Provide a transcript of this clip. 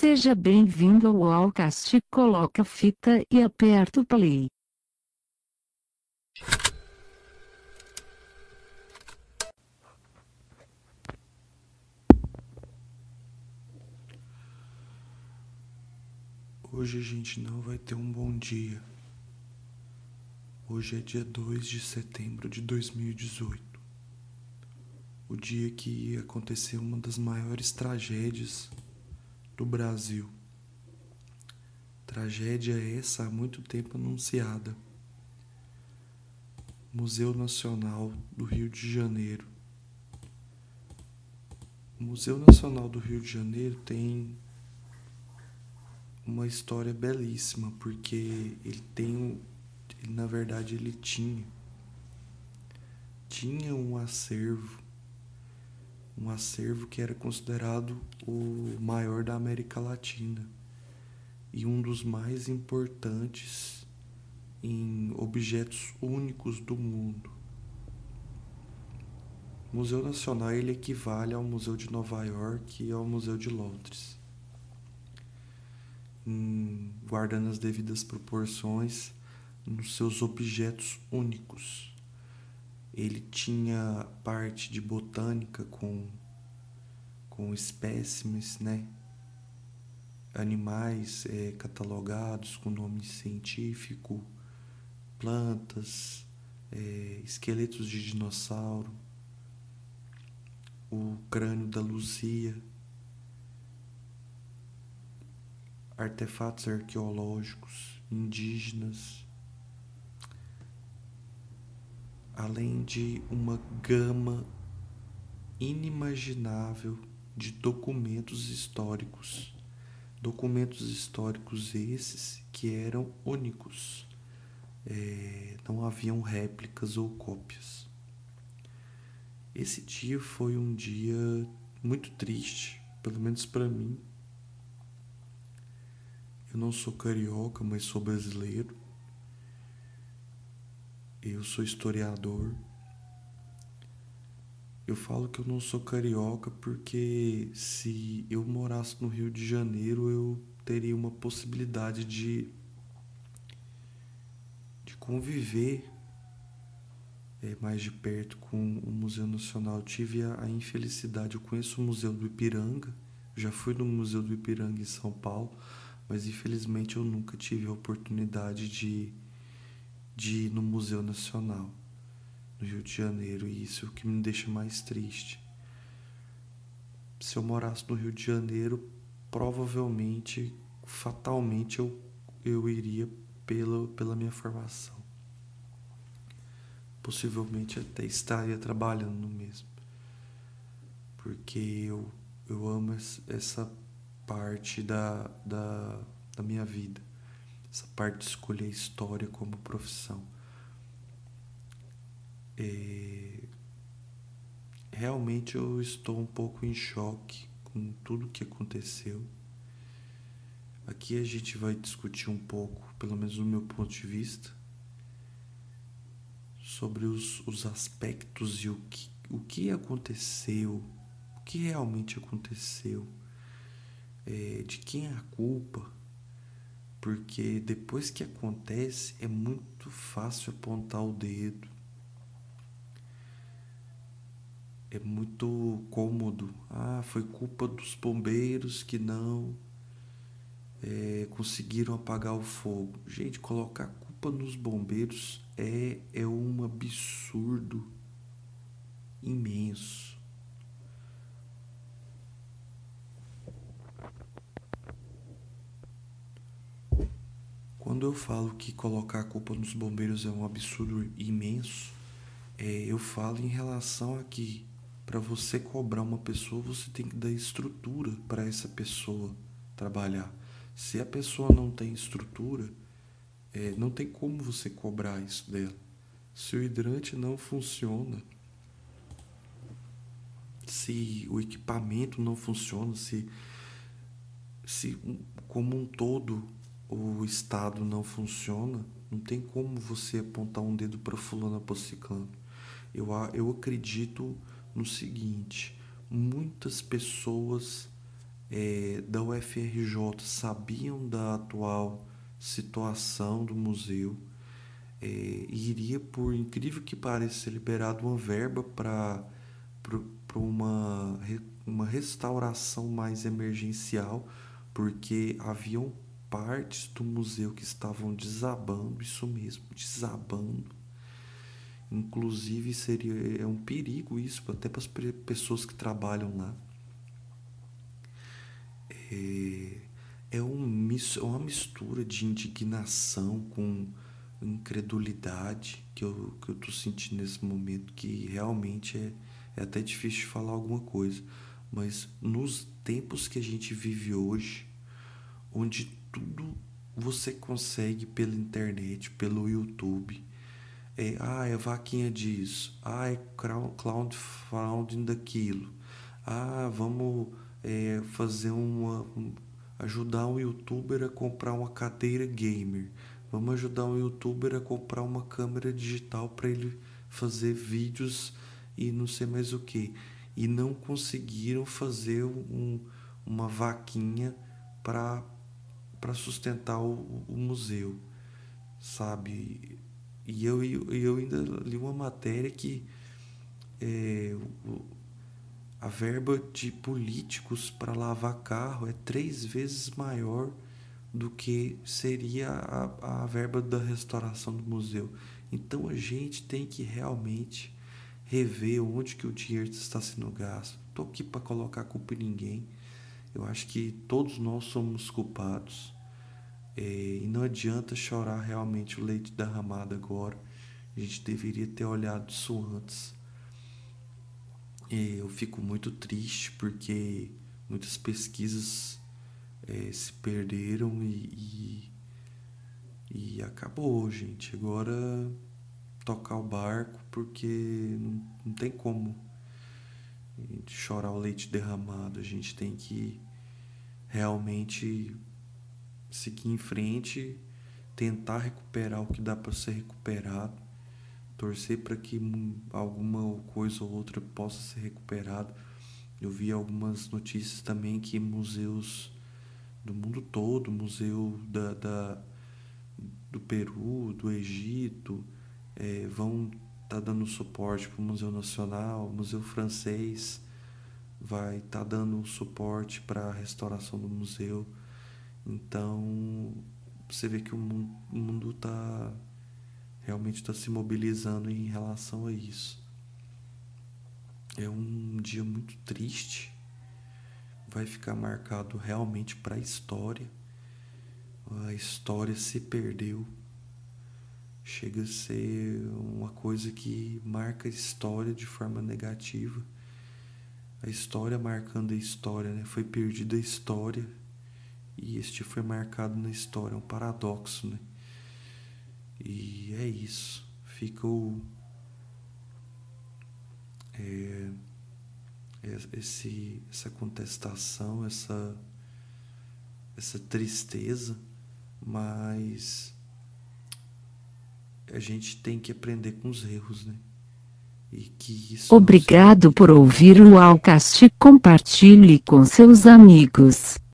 Seja bem-vindo ao Allcast. Coloca a fita e aperta o play. Hoje a gente não vai ter um bom dia. Hoje é dia 2 de setembro de 2018. O dia que ia acontecer uma das maiores tragédias do Brasil. Tragédia essa há muito tempo anunciada. Museu Nacional do Rio de Janeiro. O Museu Nacional do Rio de Janeiro tem uma história belíssima, porque ele tem, ele, na verdade, ele tinha tinha um acervo um acervo que era considerado o maior da América Latina e um dos mais importantes em objetos únicos do mundo. O Museu Nacional ele equivale ao Museu de Nova York e ao Museu de Londres. Em, guardando as devidas proporções nos seus objetos únicos ele tinha parte de botânica com, com espécimes, né? Animais é, catalogados com nome científico, plantas, é, esqueletos de dinossauro, o crânio da Luzia, artefatos arqueológicos indígenas além de uma gama inimaginável de documentos históricos. Documentos históricos esses que eram únicos, é, não haviam réplicas ou cópias. Esse dia foi um dia muito triste, pelo menos para mim. Eu não sou carioca, mas sou brasileiro. Eu sou historiador. Eu falo que eu não sou carioca porque se eu morasse no Rio de Janeiro, eu teria uma possibilidade de de conviver é, mais de perto com o Museu Nacional. Eu tive a, a infelicidade, eu conheço o Museu do Ipiranga, já fui no Museu do Ipiranga em São Paulo, mas infelizmente eu nunca tive a oportunidade de de ir no Museu Nacional no Rio de Janeiro e isso é o que me deixa mais triste. Se eu morasse no Rio de Janeiro, provavelmente, fatalmente eu, eu iria pela, pela minha formação. Possivelmente até estaria trabalhando no mesmo. Porque eu, eu amo essa parte da, da, da minha vida essa parte de escolher história como profissão. É... Realmente eu estou um pouco em choque com tudo que aconteceu. Aqui a gente vai discutir um pouco, pelo menos do meu ponto de vista, sobre os, os aspectos e o que, o que aconteceu, o que realmente aconteceu, é, de quem é a culpa porque depois que acontece é muito fácil apontar o dedo. É muito cômodo. Ah, foi culpa dos bombeiros que não é, conseguiram apagar o fogo. Gente, colocar culpa nos bombeiros é, é um absurdo imenso. Quando eu falo que colocar a culpa nos bombeiros é um absurdo imenso, é, eu falo em relação a que para você cobrar uma pessoa, você tem que dar estrutura para essa pessoa trabalhar. Se a pessoa não tem estrutura, é, não tem como você cobrar isso dela. Se o hidrante não funciona, se o equipamento não funciona, se, se como um todo o Estado não funciona, não tem como você apontar um dedo para fulano para ciclano. Eu, eu acredito no seguinte, muitas pessoas é, da UFRJ sabiam da atual situação do museu é, e iria, por incrível que pareça, ser liberado uma verba para uma, uma restauração mais emergencial, porque haviam partes do museu que estavam desabando, isso mesmo, desabando. Inclusive seria é um perigo isso até para as pessoas que trabalham lá. É, é, um, é uma mistura de indignação com incredulidade que eu, que eu tô sentindo nesse momento, que realmente é, é até difícil de falar alguma coisa. Mas nos tempos que a gente vive hoje, onde tudo você consegue pela internet, pelo YouTube, é, ah, é vaquinha disso, ah, é crowdfunding daquilo, ah, vamos é, fazer uma. ajudar um youtuber a comprar uma cadeira gamer. Vamos ajudar um youtuber a comprar uma câmera digital para ele fazer vídeos e não sei mais o que. E não conseguiram fazer um, uma vaquinha para sustentar o, o, museu, sabe? E eu, eu ainda li uma matéria que é, a verba de políticos para lavar carro é três vezes maior do que seria a, a verba da restauração do museu. Então a gente tem que realmente rever onde que o dinheiro está sendo gasto. Estou aqui para colocar a culpa em ninguém. Eu acho que todos nós somos culpados. É, e não adianta chorar realmente o leite derramado agora. A gente deveria ter olhado isso antes eu fico muito triste porque muitas pesquisas é, se perderam e, e, e, acabou, gente. Agora tocar o barco porque não, não tem como chorar o leite derramado. A gente tem que realmente seguir em frente, tentar recuperar o que dá para ser recuperado torcer para que alguma coisa ou outra possa ser recuperada. Eu vi algumas notícias também que museus do mundo todo, museu da, da do Peru, do Egito, é, vão estar tá dando suporte para o Museu Nacional, o Museu Francês vai estar tá dando suporte para a restauração do museu. Então você vê que o mundo está realmente está se mobilizando em relação a isso. É um dia muito triste, vai ficar marcado realmente para a história. A história se perdeu, chega a ser uma coisa que marca a história de forma negativa. A história marcando a história, né? Foi perdida a história e este foi marcado na história, é um paradoxo, né? E é isso. Fica o. É, esse, essa contestação, essa, essa tristeza, mas a gente tem que aprender com os erros, né? Obrigado por ouvir o Alcast. Compartilhe com seus amigos.